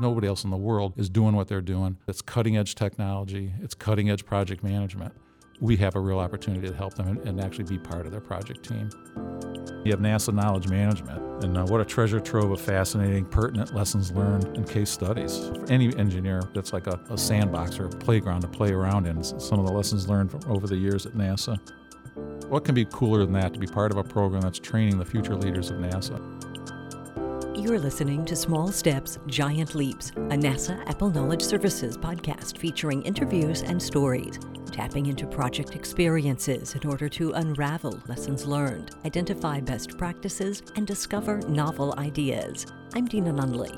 Nobody else in the world is doing what they're doing. It's cutting edge technology, it's cutting edge project management. We have a real opportunity to help them and, actually be part of their project team. You have NASA Knowledge Management, and uh, what a treasure trove of fascinating, pertinent lessons learned and case studies. For any engineer, that's like a, a sandbox or a playground to play around in. Some of the lessons learned from over the years at NASA. What can be cooler than that to be part of a program that's training the future leaders of NASA? You're listening to Small Steps, Giant Leaps, a NASA APPEL Knowledge Services podcast featuring interviews and stories tapping into project experiences in order to unravel lessons learned, identify best practices, and discover novel ideas. I'm Deana Nunley.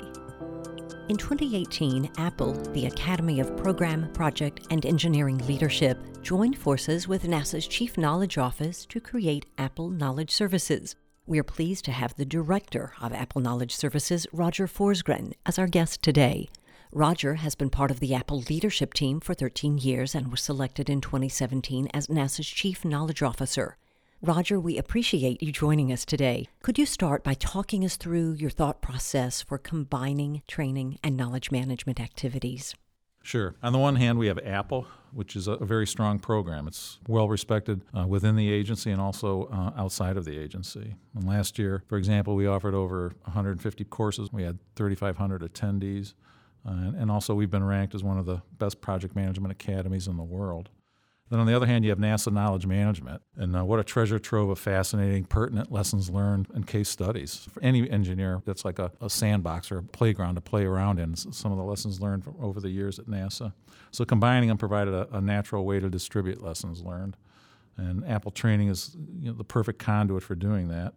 In 2018, APPEL, the Academy of Program, Project, and Engineering Leadership, joined forces with NASA's Chief Knowledge Office to create APPEL Knowledge Services. We are pleased to have the Director of APPEL Knowledge Services, Roger Forsgren, as our guest today. Roger has been part of the APPEL leadership team for 13 years and was selected in 2017 as NASA's Chief Knowledge Officer. Roger, we appreciate you joining us today. Could you start by talking us through your thought process for combining training and knowledge management activities? Sure. On the one hand, we have APPEL, which is a very strong program. It's well respected uh, within the agency and also uh, outside of the agency. And last year, for example, we offered over 150 courses. We had 3,500 attendees. Uh, and, and, also, we've been ranked as one of the best project management academies in the world. Then, on the other hand, you have NASA Knowledge Management. And uh, what a treasure trove of fascinating, pertinent lessons learned and case studies. For any engineer, that's like a, a sandbox or a playground to play around in, some of the lessons learned over the years at NASA. So, combining them provided a, a natural way to distribute lessons learned. And APPEL Training is you know, the perfect conduit for doing that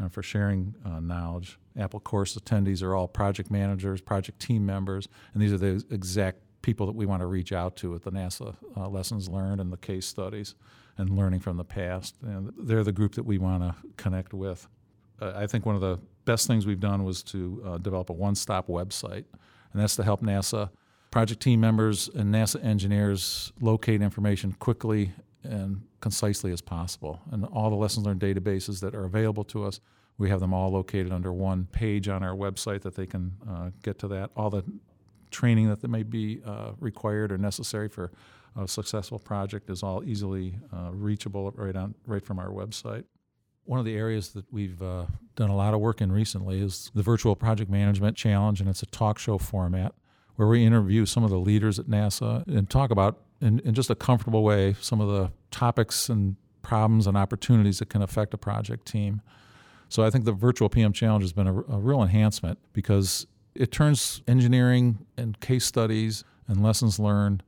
uh, for sharing uh, knowledge. APPEL course attendees are all project managers, project team members, and these are the exact people that we want to reach out to with the NASA uh, lessons learned and the case studies and learning from the past. And they're the group that we want to connect with. Uh, I think one of the best things we've done was to uh, develop a one stop website, and that's to help NASA project team members and NASA engineers locate information quickly and concisely as possible. And all the lessons learned databases that are available to us, we have them all located under one page on our website that they can uh, get to that. All the training that may be uh, required or necessary for a successful project is all easily uh, reachable right on right from our website. One of the areas that we've uh, done a lot of work in recently is the Virtual Project Management Challenge, and it's a talk show format where we interview some of the leaders at NASA and talk about in, in just a comfortable way some of the topics and problems and opportunities that can affect a project team. So I think the virtual PM challenge has been a, a real enhancement because it turns engineering and case studies and lessons learned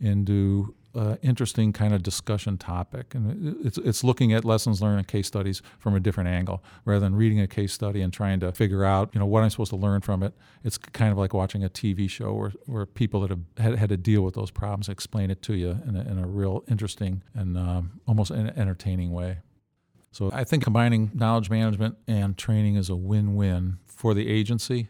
into uh, interesting kind of discussion topic, and it's it's looking at lessons learned and case studies from a different angle rather than reading a case study and trying to figure out you know what I'm supposed to learn from it. It's kind of like watching a TV show where, where people that have had, had to deal with those problems explain it to you in a, in a real interesting and um, almost an entertaining way. So I think combining knowledge management and training is a win-win for the agency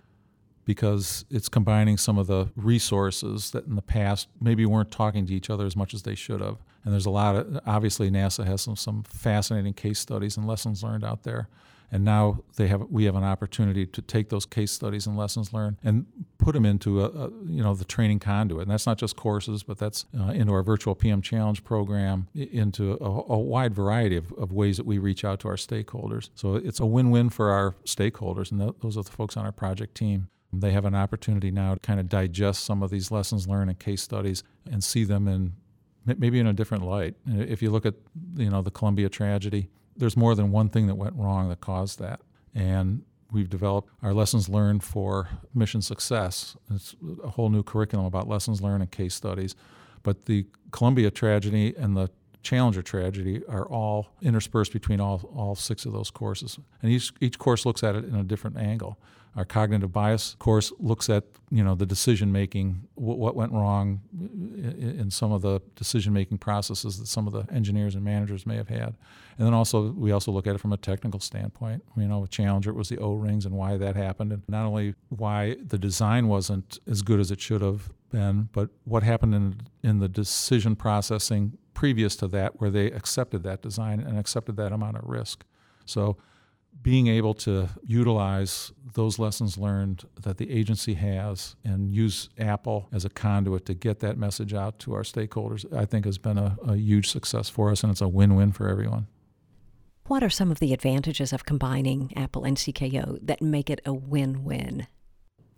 because it's combining some of the resources that in the past maybe weren't talking to each other as much as they should have. And there's a lot of, obviously, NASA has some, some fascinating case studies and lessons learned out there. And now they have, we have an opportunity to take those case studies and lessons learned and put them into a, a you know the training conduit. And that's not just courses, but that's uh, into our virtual PM challenge program, into a, a wide variety of, of, ways that we reach out to our stakeholders. So it's a win-win for our stakeholders, and th- those are the folks on our project team. They have an opportunity now to kind of digest some of these lessons learned and case studies and see them in maybe in a different light. If you look at you know the Columbia tragedy, there's more than one thing that went wrong that caused that, and we've developed our lessons learned for mission success. It's a whole new curriculum about lessons learned and case studies. But the Columbia tragedy and the Challenger tragedy are all interspersed between all, all six of those courses. And each, each course looks at it in a different angle. Our cognitive bias course looks at you know the decision making, what went wrong in some of the decision making processes that some of the engineers and managers may have had, and then also we also look at it from a technical standpoint. You know, with Challenger it was the O rings and why that happened, and not only why the design wasn't as good as it should have been, but what happened in in the decision processing previous to that, where they accepted that design and accepted that amount of risk. So being able to utilize those lessons learned that the agency has and use APPEL as a conduit to get that message out to our stakeholders, I think has been a, a huge success for us, and it's a win win for everyone. What are some of the advantages of combining APPEL and CKO that make it a win win?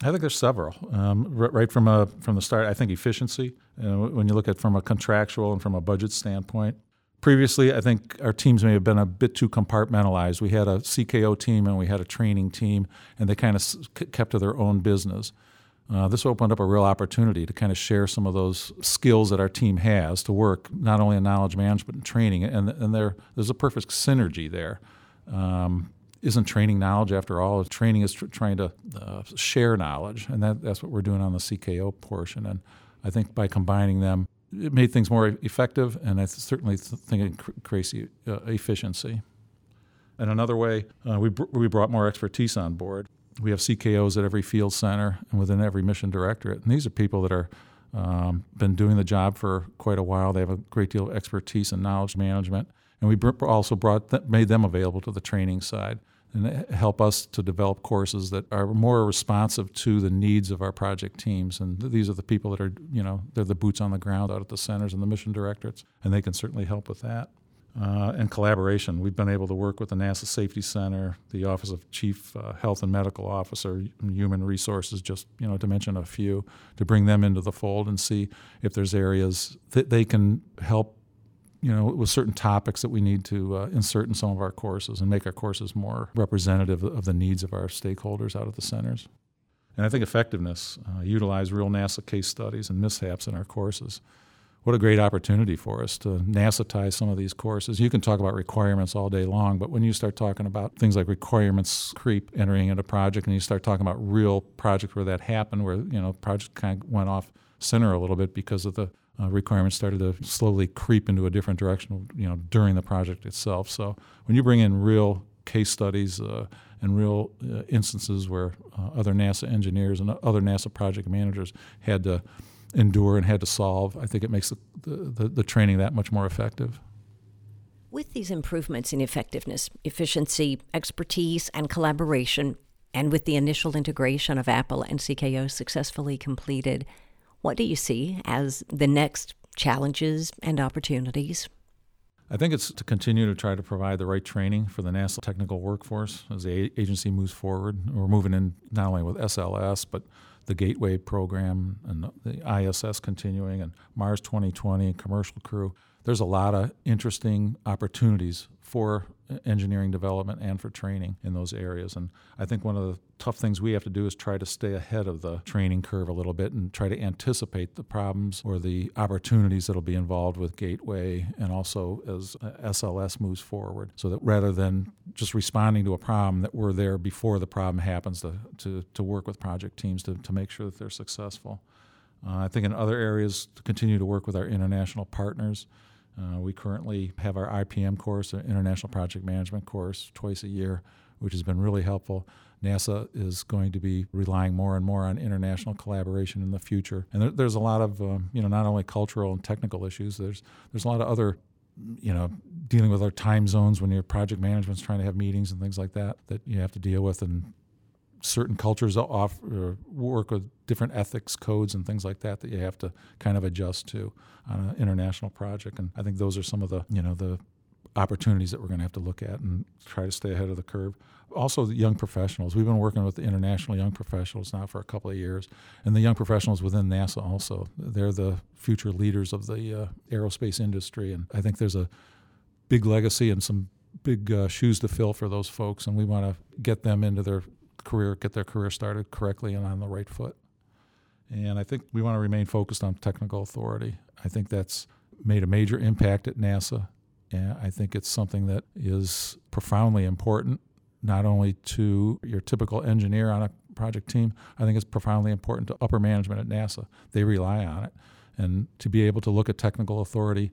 I think there's several. Um, right from a, from the start, I think efficiency. Uh, when you look at from a contractual and from a budget standpoint, previously I think our teams may have been a bit too compartmentalized. We had a CKO team and we had a training team, and they kind of kept to their own business. Uh, this opened up a real opportunity to kind of share some of those skills that our team has to work not only in knowledge management and training, and, and there, there's a perfect synergy there. Um, isn't training knowledge after all? Training is tr- trying to uh, share knowledge, and that, that's what we're doing on the CKO portion. And I think by combining them, it made things more effective, and I certainly think it creates uh, efficiency. And another way, uh, we, br- we brought more expertise on board. We have CKOs at every field center and within every mission directorate, and these are people that are um, been doing the job for quite a while. They have a great deal of expertise and knowledge management, and we also brought th- made them available to the training side and help us to develop courses that are more responsive to the needs of our project teams. And these are the people that are, you know, they're the boots on the ground out at the centers and the mission directorates, and they can certainly help with that. Uh, and collaboration. We've been able to work with the NASA Safety Center, the Office of Chief uh, Health and Medical Officer, Human Resources, just you know to mention a few, to bring them into the fold and see if there's areas that they can help you know, with certain topics that we need to uh, insert in some of our courses and make our courses more representative of the needs of our stakeholders out at the centers. And I think effectiveness, uh, utilize real NASA case studies and mishaps in our courses. What a great opportunity for us to NASA-tize some of these courses. You can talk about requirements all day long, but when you start talking about things like requirements creep entering into a project and you start talking about real projects where that happened, where, you know, project kind of went off center a little bit because of the uh, requirements started to slowly creep into a different direction, you know, during the project itself. So when you bring in real case studies uh, and real uh, instances where uh, other NASA engineers and other NASA project managers had to endure and had to solve, I think it makes the, the, the training that much more effective. With these improvements in effectiveness, efficiency, expertise, and collaboration, and with the initial integration of APPEL and CKO successfully completed, what do you see as the next challenges and opportunities? I think it's to continue to try to provide the right training for the NASA technical workforce as the agency moves forward. We're moving in not only with SLS, but the Gateway program and the ISS continuing and Mars 2020 and commercial crew. There's a lot of interesting opportunities for engineering development and for training in those areas. And I think one of the tough things we have to do is try to stay ahead of the training curve a little bit and try to anticipate the problems or the opportunities that'll be involved with Gateway and also as SLS moves forward. So that rather than just responding to a problem, that we're there before the problem happens to, to, to work with project teams to, to make sure that they're successful. Uh, I think in other areas, to continue to work with our international partners. Uh, we currently have our IPM course, an International Project Management course, twice a year, which has been really helpful. NASA is going to be relying more and more on international collaboration in the future, and there, there's a lot of um, you know not only cultural and technical issues. There's there's a lot of other you know dealing with our time zones when your project management's trying to have meetings and things like that that you have to deal with and certain cultures off work with different ethics codes and things like that that you have to kind of adjust to on an international project. And I think those are some of the you know the opportunities that we're going to have to look at and try to stay ahead of the curve. Also, the young professionals. We've been working with the international young professionals now for a couple of years, and the young professionals within NASA also. They're the future leaders of the uh, aerospace industry, and I think there's a big legacy and some big uh, shoes to fill for those folks, and we want to get them into their career, get their career started correctly and on the right foot. And I think we want to remain focused on technical authority. I think that's made a major impact at NASA. And I think it's something that is profoundly important, not only to your typical engineer on a project team, I think it's profoundly important to upper management at NASA. They rely on it. And to be able to look at technical authority,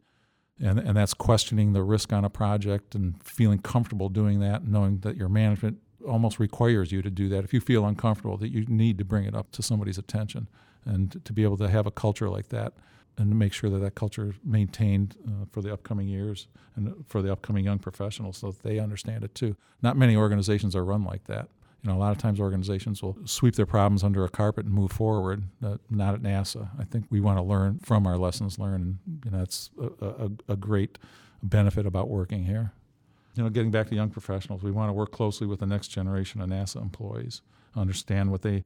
and, and that's questioning the risk on a project and feeling comfortable doing that, knowing that your management almost requires you to do that. If you feel uncomfortable, that you need to bring it up to somebody's attention, and to be able to have a culture like that and make sure that that culture is maintained uh, for the upcoming years and for the upcoming young professionals so that they understand it too. Not many organizations are run like that. You know, a lot of times organizations will sweep their problems under a carpet and move forward. Uh, not at NASA. I think we want to learn from our lessons learned, and you know, that's a, a, a great benefit about working here. You know, getting back to young professionals, we want to work closely with the next generation of NASA employees, understand what they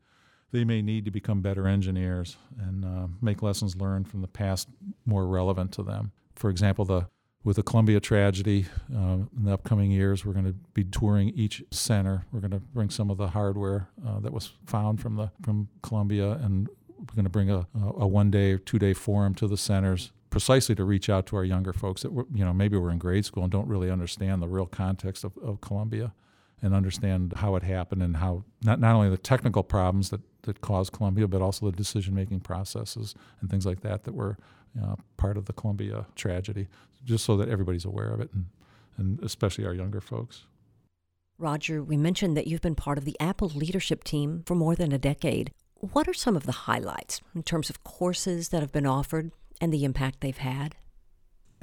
they may need to become better engineers and uh, make lessons learned from the past more relevant to them. For example, the with the Columbia tragedy uh, in the upcoming years, we're going to be touring each center. We're going to bring some of the hardware uh, that was found from the from Columbia, and we're going to bring a, a one day or two day forum to the centers precisely to reach out to our younger folks that were, you know maybe we're in grade school and don't really understand the real context of, of Columbia and understand how it happened and how not, not only the technical problems that, that caused Columbia, but also the decision making processes and things like that that were you know, part of the Columbia tragedy, just so that everybody's aware of it, and, and especially our younger folks. Roger, we mentioned that you've been part of the APPEL leadership team for more than a decade. What are some of the highlights in terms of courses that have been offered and the impact they've had?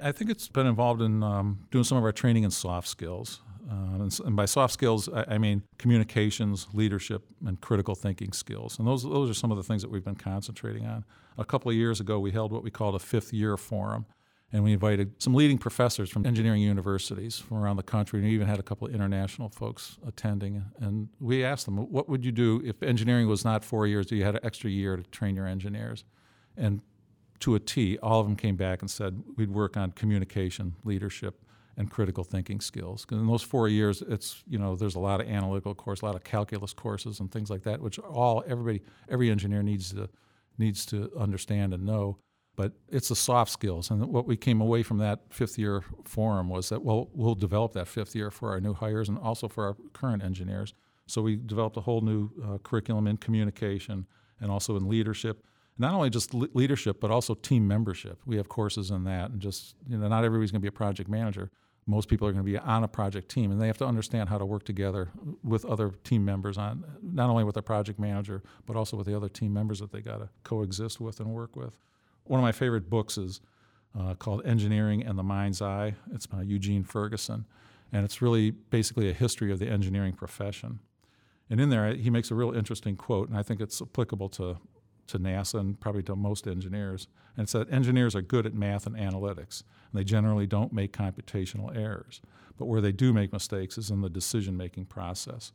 I think it's been involved in um, doing some of our training in soft skills. Uh, and, and, by soft skills, I, I, mean communications, leadership, and critical thinking skills. And those, those are some of the things that we've been concentrating on. A couple of years ago, we held what we called a fifth year forum. And we invited some leading professors from engineering universities from around the country, and we even had a couple of international folks attending. And we asked them, what would you do if engineering was not four years? Do you had an extra year to train your engineers? And to a T, all of them came back and said we'd work on communication, leadership, and critical thinking skills. In those four years, it's you know there's a lot of analytical course, a lot of calculus courses, and things like that, which all everybody every engineer needs to needs to understand and know. But it's the soft skills, and what we came away from that fifth year forum was that well we'll develop that fifth year for our new hires and also for our current engineers. So we developed a whole new uh, curriculum in communication and also in leadership not only just leadership but also team membership. We have courses in that, and just you know, not everybody's going to be a project manager, most people are going to be on a project team and they have to understand how to work together with other team members on not only with the project manager but also with the other team members that they got to coexist with and work with. One of my favorite books is uh, called engineering and the mind's eye. It's by eugene ferguson and it's really basically a history of the engineering profession. And in there he makes a real interesting quote and i think it's applicable to to NASA and probably to most engineers. And it's that engineers are good at math and analytics, and they generally don't make computational errors. But where they do make mistakes is in the decision making process.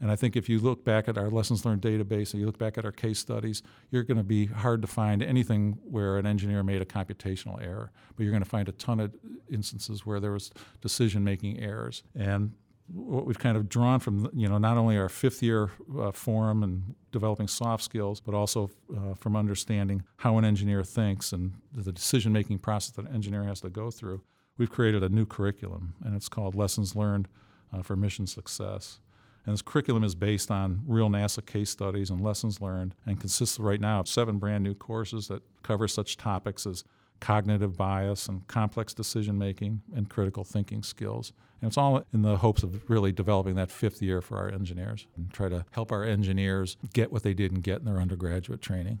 And I think if you look back at our lessons learned database and you look back at our case studies, you're going to be hard to find anything where an engineer made a computational error. But you're going to find a ton of instances where there was decision making errors. And what we've kind of drawn from you know not only our fifth year uh, forum and developing soft skills, but also uh, from understanding how an engineer thinks and the decision making process that an engineer has to go through. We've created a new curriculum, and it's called Lessons Learned uh, for Mission Success. And this curriculum is based on real NASA case studies and lessons learned, and consists right now of seven brand new courses that cover such topics as cognitive bias and complex decision making and critical thinking skills. And it's all in the hopes of really developing that fifth year for our engineers and try to help our engineers get what they didn't get in their undergraduate training.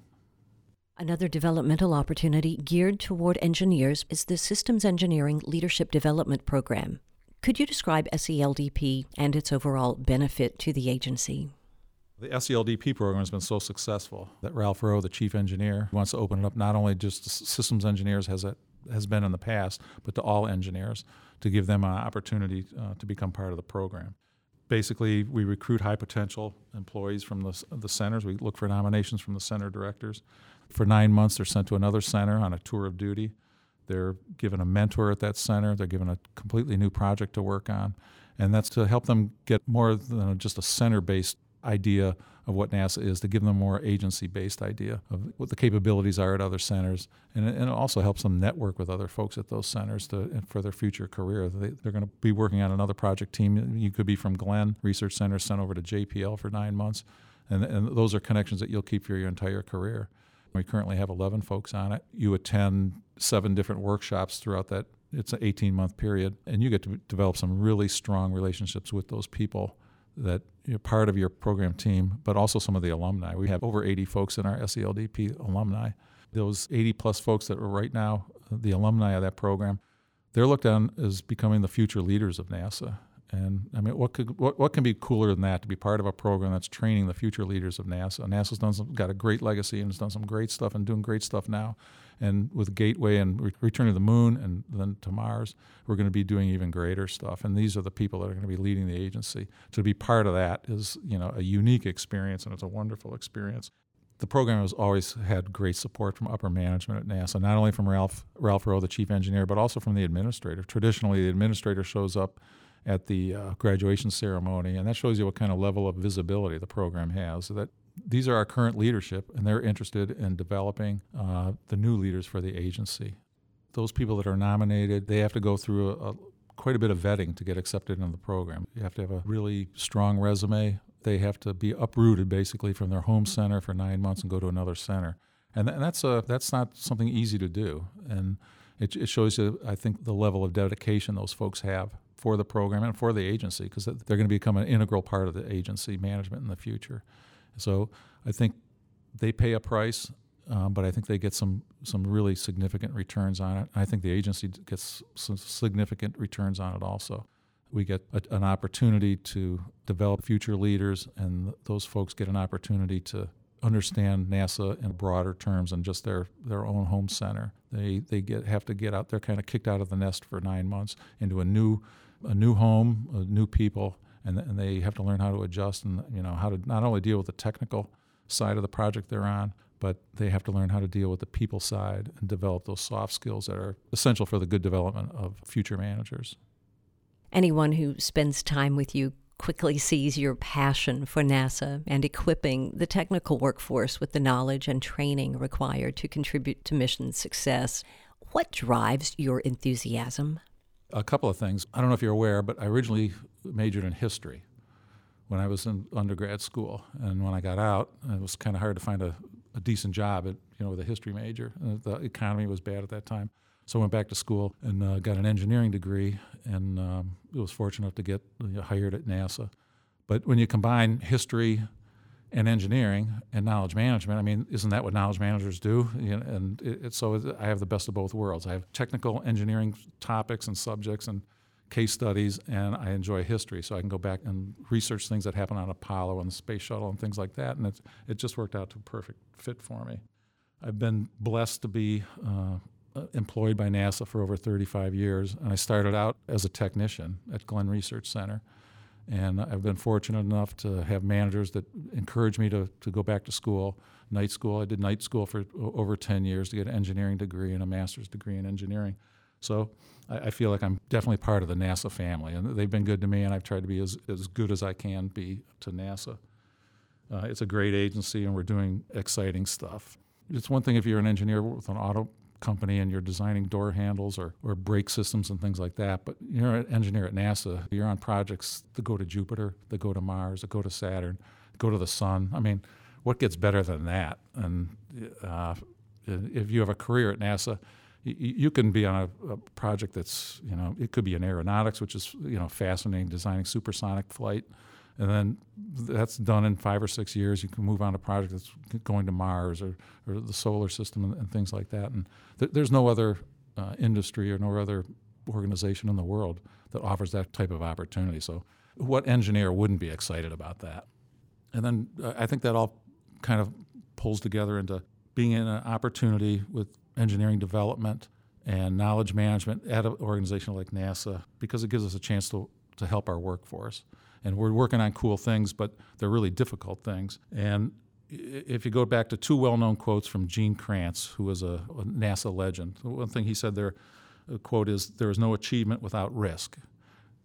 Another developmental opportunity geared toward engineers is the Systems Engineering Leadership Development Program. Could you describe SELDP and its overall benefit to the agency? The SELDP program has been so successful that Ralph Roe, the chief engineer, wants to open it up not only just to systems engineers has it has been in the past, but to all engineers to give them an opportunity uh, to become part of the program. Basically, we recruit high potential employees from the, the centers. We look for nominations from the center directors. For nine months, they're sent to another center on a tour of duty. They're given a mentor at that center. They're given a completely new project to work on. And that's to help them get more than just a center based idea of what NASA is to give them a more agency based idea of what the capabilities are at other centers. And it, and it, also helps them network with other folks at those centers to, for their future career. They, are going to be working on another project team. You could be from Glenn Research Center sent over to JPL for nine months. And, and those are connections that you'll keep for your entire career. We currently have 11 folks on it. You attend seven different workshops throughout that. It's an 18 month period, and you get to develop some really strong relationships with those people that you're part of your program team, but also some of the alumni. We have over 80 folks in our SELDP alumni, Those 80 plus folks that are right now the alumni of that program, they're looked on as becoming the future leaders of NASA. And I mean, what could what, what can be cooler than that to be part of a program that's training the future leaders of NASA? NASA's done some, got a great legacy and has done some great stuff and doing great stuff now. And with Gateway and re- return to the moon and then to Mars, we're going to be doing even greater stuff. And these are the people that are going to be leading the agency. To be part of that is, you know, a unique experience and it's a wonderful experience the program has always had great support from upper management at NASA, not only from Ralph Ralph Roe, the chief engineer, but also from the administrator. Traditionally, the administrator shows up at the uh, graduation ceremony, and that shows you what kind of level of visibility the program has. So that these are our current leadership, and they're interested in developing uh, the new leaders for the agency. Those people that are nominated, they have to go through a, a, quite a bit of vetting to get accepted into the program. You have to have a really strong resume. They have to be uprooted basically from their home center for nine months and go to another center, and, th- and that's a that's not something easy to do. And it, it shows you, I think, the level of dedication those folks have for the program and for the agency because they're going to become an integral part of the agency management in the future. So I think they pay a price, um, but I think they get some some really significant returns on it. I think the agency gets some significant returns on it also. We get a, an opportunity to develop future leaders, and those folks get an opportunity to understand NASA in broader terms than just their, their own home center. They they get have to get out. They're kind of kicked out of the nest for nine months into a new a new home, new people, and, and they have to learn how to adjust and you know how to not only deal with the technical side of the project they're on, but they have to learn how to deal with the people side and develop those soft skills that are essential for the good development of future managers. Anyone who spends time with you quickly sees your passion for NASA and equipping the technical workforce with the knowledge and training required to contribute to mission success. What drives your enthusiasm? A couple of things. I don't know if you're aware, but I originally majored in history when I was in undergrad school, and when I got out, it was kind of hard to find a, a, decent job at you know with a history major. Uh, the economy was bad at that time, so I went back to school and uh, got an engineering degree, and um, was fortunate to get hired at NASA. But when you combine history and engineering and knowledge management. I mean, isn't that what knowledge managers do? And it, it, so I have the best of both worlds. I have technical engineering topics and subjects and case studies, and I enjoy history. So I can go back and research things that happened on Apollo and the space shuttle and things like that. And it, it just worked out to a perfect fit for me. I've been blessed to be uh, employed by NASA for over 35 years, and I started out as a technician at Glenn Research Center. And I've been fortunate enough to have managers that encourage me to, to go back to school, night school. I did night school for over 10 years to get an engineering degree and a master's degree in engineering. So I, I, feel like I'm definitely part of the NASA family, and they've been good to me, and I've tried to be as, as good as I can be to NASA. Uh, it's a great agency, and we're doing exciting stuff. It's one thing if you're an engineer with an auto company and you're designing door handles or, or brake systems and things like that. But you're an engineer at NASA, you're on projects that go to Jupiter, that go to Mars, that go to Saturn, go to the sun. I mean, what gets better than that? And uh, if you have a career at NASA, you, can be on a, a, project that's, you know, it could be in aeronautics, which is, you know, fascinating, designing supersonic flight and then that's done in five or six years. You can move on to project that's going to Mars or, or the solar system and, and things like that. And th- there's no other uh, industry or no other organization in the world that offers that type of opportunity. So, what engineer wouldn't be excited about that? And then uh, I think that all kind of pulls together into being in an opportunity with engineering development and knowledge management at an organization like NASA because it gives us a chance to, to help our workforce and we're working on cool things, but they're really difficult things. And if you go back to two well-known quotes from Gene Kranz, who was a, NASA legend, one thing he said there, a quote is, "There is no achievement without risk,"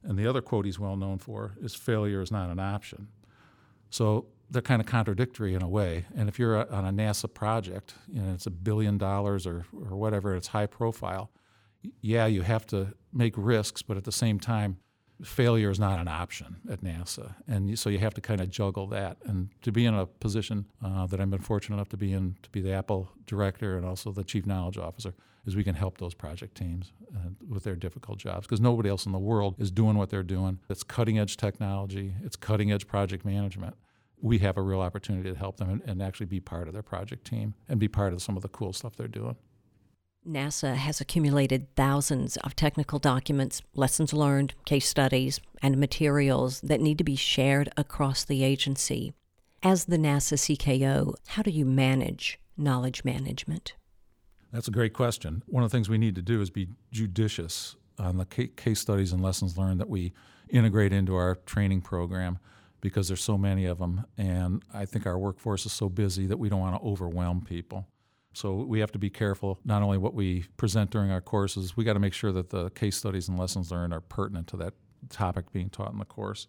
and the other quote he's well known for is, "Failure is not an option." So they're kind of contradictory in a way. And if you're uh, on a NASA project, you know, it's a billion dollars or, or whatever, it's high profile. Yeah, you have to make risks, but at the same time, failure is not an option at NASA, and so you have to kind of juggle that. And to be in a position uh, that I've been fortunate enough to be in, to be the APPEL director and also the chief knowledge officer, is we can help those project teams uh, with their difficult jobs because nobody else in the world is doing what they're doing. It's cutting edge technology, it's cutting edge project management. we have a real opportunity to help them and, and actually be part of their project team and be part of some of the cool stuff they're doing. NASA has accumulated thousands of technical documents, lessons learned, case studies, and materials that need to be shared across the agency. As the NASA CKO, how do you manage knowledge management? That's a great question. One of the things we need to do is be judicious on the case studies and lessons learned that we integrate into our training program because there's so many of them. And I think our workforce is so busy that we don't want to overwhelm people. So we have to be careful not only what we present during our courses, we got to make sure that the case studies and lessons learned are pertinent to that topic being taught in the course.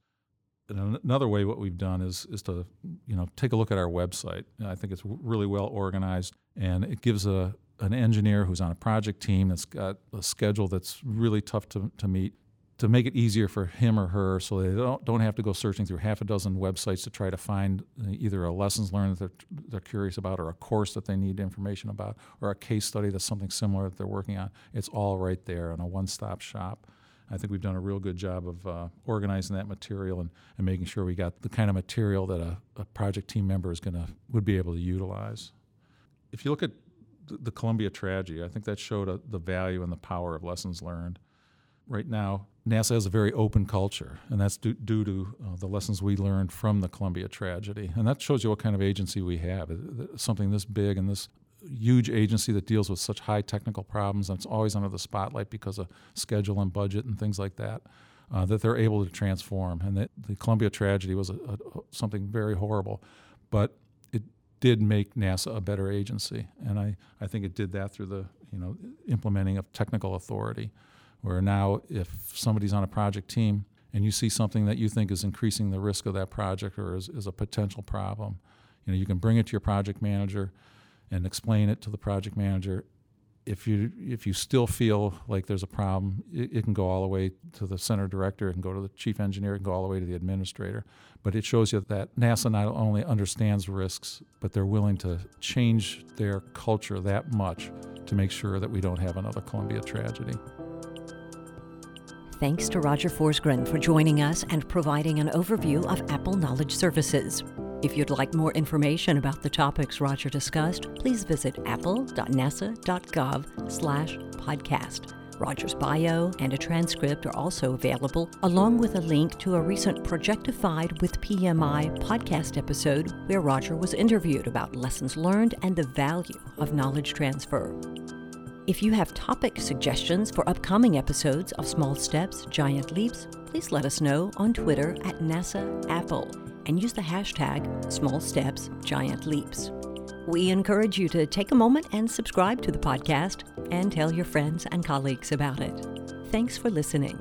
And another way what we've done is is to you know take a look at our website. I think it's really well organized and it gives a an engineer who's on a project team that's got a schedule that's really tough to, to meet to make it easier for him or her so they don't, don't have to go searching through half a dozen websites to try to find uh, either a lessons learned that they're, they're curious about or a course that they need information about or a case study that's something similar that they're working on. It's all right there in a one-stop shop. I think we've done a real good job of uh, organizing that material and, and making sure we got the kind of material that a, a project team member is going to would be able to utilize. If you look at the Columbia tragedy, I think that showed a, the value and the power of lessons learned right now, NASA has a very open culture, and that's due, due to uh, the lessons we learned from the Columbia tragedy. And that shows you what kind of agency we have. Something this big and this huge agency that deals with such high technical problems, and it's always under the spotlight because of schedule and budget and things like that. Uh, that they're able to transform, and that the Columbia tragedy was a, a, something very horrible, but it did make NASA a better agency, and I, I think it did that through the you know implementing of technical authority where now if somebody's on a project team and you see something that you think is increasing the risk of that project or is, is a potential problem, you know, you can bring it to your project manager and explain it to the project manager. If you if you still feel like there's a problem, it, it, can go all the way to the center director, it can go to the chief engineer, it can go all the way to the administrator. But it shows you that NASA not only understands risks, but they're willing to change their culture that much to make sure that we don't have another Columbia tragedy. Thanks to Roger Forsgren for joining us and providing an overview of APPEL Knowledge Services. If you'd like more information about the topics Roger discussed, please visit appel.nasa.gov/podcast. Roger's bio and a transcript are also available, along with a link to a recent Projectified with PMI podcast episode where Roger was interviewed about lessons learned and the value of knowledge transfer. If you have topic suggestions for upcoming episodes of Small Steps, Giant Leaps, please let us know on Twitter at NASA APPEL and use the hashtag Small Steps, Giant Leaps. We encourage you to take a moment and subscribe to the podcast and tell your friends and colleagues about it. Thanks for listening.